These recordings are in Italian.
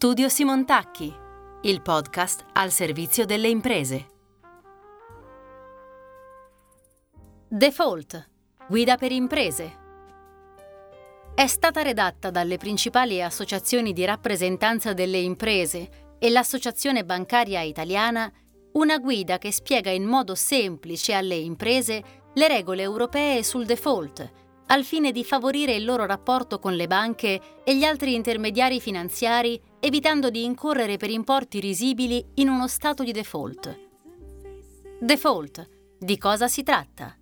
Studio Simontacchi, il podcast al servizio delle imprese. Default, guida per imprese. È stata redatta dalle principali associazioni di rappresentanza delle imprese e l'Associazione Bancaria Italiana una guida che spiega in modo semplice alle imprese le regole europee sul default al fine di favorire il loro rapporto con le banche e gli altri intermediari finanziari, evitando di incorrere per importi risibili in uno stato di default. Default. Di cosa si tratta?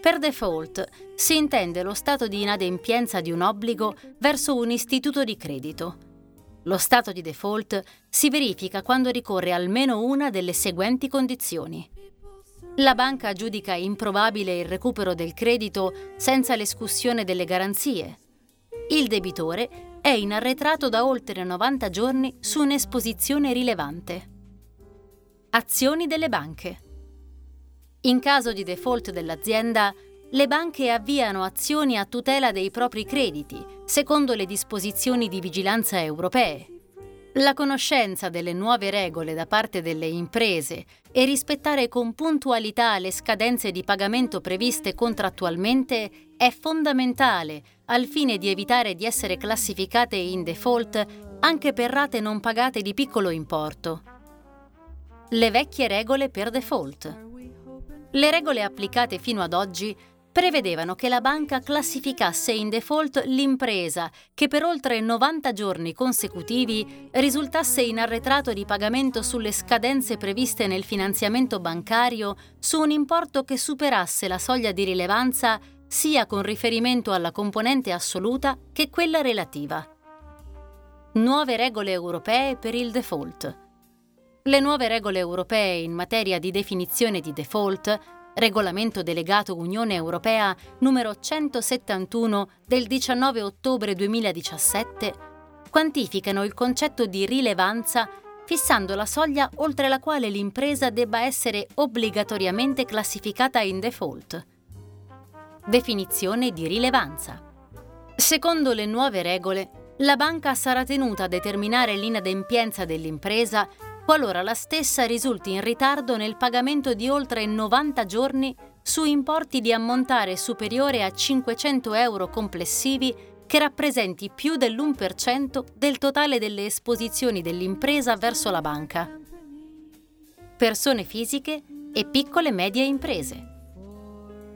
Per default si intende lo stato di inadempienza di un obbligo verso un istituto di credito. Lo stato di default si verifica quando ricorre almeno una delle seguenti condizioni la banca giudica improbabile il recupero del credito senza l'escussione delle garanzie. Il debitore è in arretrato da oltre 90 giorni su un'esposizione rilevante. Azioni delle banche. In caso di default dell'azienda, le banche avviano azioni a tutela dei propri crediti, secondo le disposizioni di vigilanza europee. La conoscenza delle nuove regole da parte delle imprese e rispettare con puntualità le scadenze di pagamento previste contrattualmente è fondamentale al fine di evitare di essere classificate in default anche per rate non pagate di piccolo importo. Le vecchie regole per default. Le regole applicate fino ad oggi prevedevano che la banca classificasse in default l'impresa che per oltre 90 giorni consecutivi risultasse in arretrato di pagamento sulle scadenze previste nel finanziamento bancario su un importo che superasse la soglia di rilevanza sia con riferimento alla componente assoluta che quella relativa. Nuove regole europee per il default. Le nuove regole europee in materia di definizione di default Regolamento delegato Unione Europea numero 171 del 19 ottobre 2017, quantificano il concetto di rilevanza fissando la soglia oltre la quale l'impresa debba essere obbligatoriamente classificata in default. Definizione di rilevanza. Secondo le nuove regole, la banca sarà tenuta a determinare l'inadempienza dell'impresa qualora la stessa risulti in ritardo nel pagamento di oltre 90 giorni su importi di ammontare superiore a 500 euro complessivi che rappresenti più dell'1% del totale delle esposizioni dell'impresa verso la banca. Persone fisiche e piccole e medie imprese.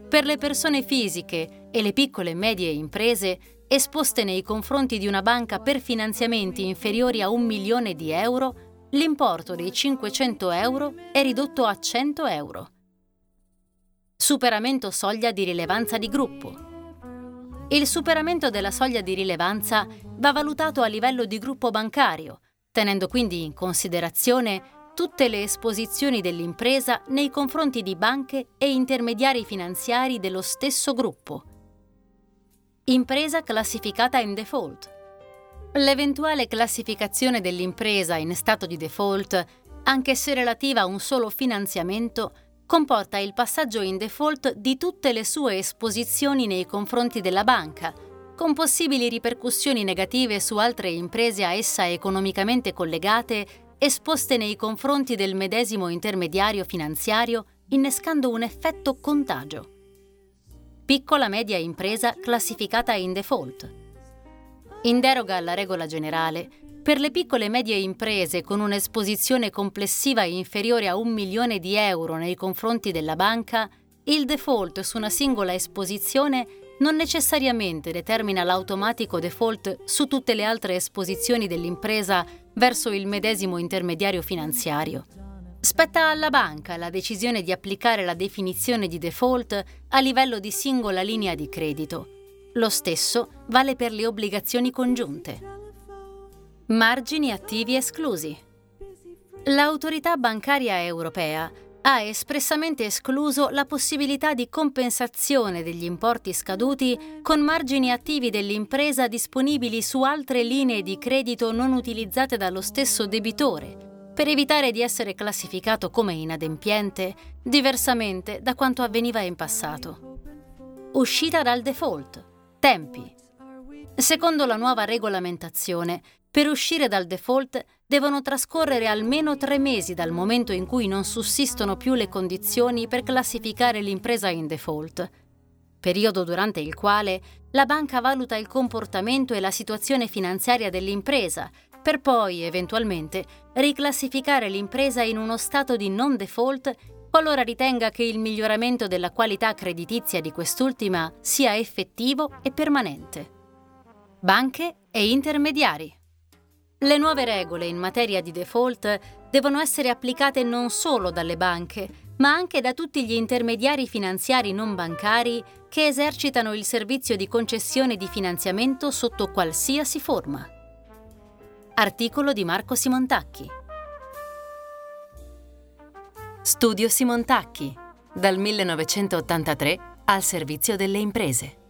Per le persone fisiche e le piccole e medie imprese esposte nei confronti di una banca per finanziamenti inferiori a un milione di euro, l'importo dei 500 euro è ridotto a 100 euro. Superamento soglia di rilevanza di gruppo. Il superamento della soglia di rilevanza va valutato a livello di gruppo bancario, tenendo quindi in considerazione tutte le esposizioni dell'impresa nei confronti di banche e intermediari finanziari dello stesso gruppo. Impresa classificata in default. L'eventuale classificazione dell'impresa in stato di default, anche se relativa a un solo finanziamento, comporta il passaggio in default di tutte le sue esposizioni nei confronti della banca, con possibili ripercussioni negative su altre imprese a essa economicamente collegate esposte nei confronti del medesimo intermediario finanziario, innescando un effetto contagio. Piccola media impresa classificata in default. In deroga alla regola generale, per le piccole e medie imprese con un'esposizione complessiva inferiore a un milione di euro nei confronti della banca, il default su una singola esposizione non necessariamente determina l'automatico default su tutte le altre esposizioni dell'impresa verso il medesimo intermediario finanziario. Spetta alla banca la decisione di applicare la definizione di default a livello di singola linea di credito lo stesso vale per le obbligazioni congiunte. Margini attivi esclusi. L'autorità bancaria europea ha espressamente escluso la possibilità di compensazione degli importi scaduti con margini attivi dell'impresa disponibili su altre linee di credito non utilizzate dallo stesso debitore, per evitare di essere classificato come inadempiente, diversamente da quanto avveniva in passato. Uscita dal default. Tempi. Secondo la nuova regolamentazione, Per uscire dal default devono trascorrere almeno tre mesi dal momento in cui non sussistono più le condizioni per classificare l'impresa in default, periodo durante il quale la banca valuta il comportamento e la situazione finanziaria dell'impresa, per poi, eventualmente, riclassificare l'impresa in uno stato di non default qualora ritenga che il miglioramento della qualità creditizia di quest'ultima sia effettivo e permanente. Banche e intermediari. Le nuove regole in materia di default devono essere applicate non solo dalle banche, ma anche da tutti gli intermediari finanziari non bancari che esercitano il servizio di concessione di finanziamento sotto qualsiasi forma. Articolo di Marco Simontacchi. Studio Simontacchi, dal 1983 al servizio delle imprese.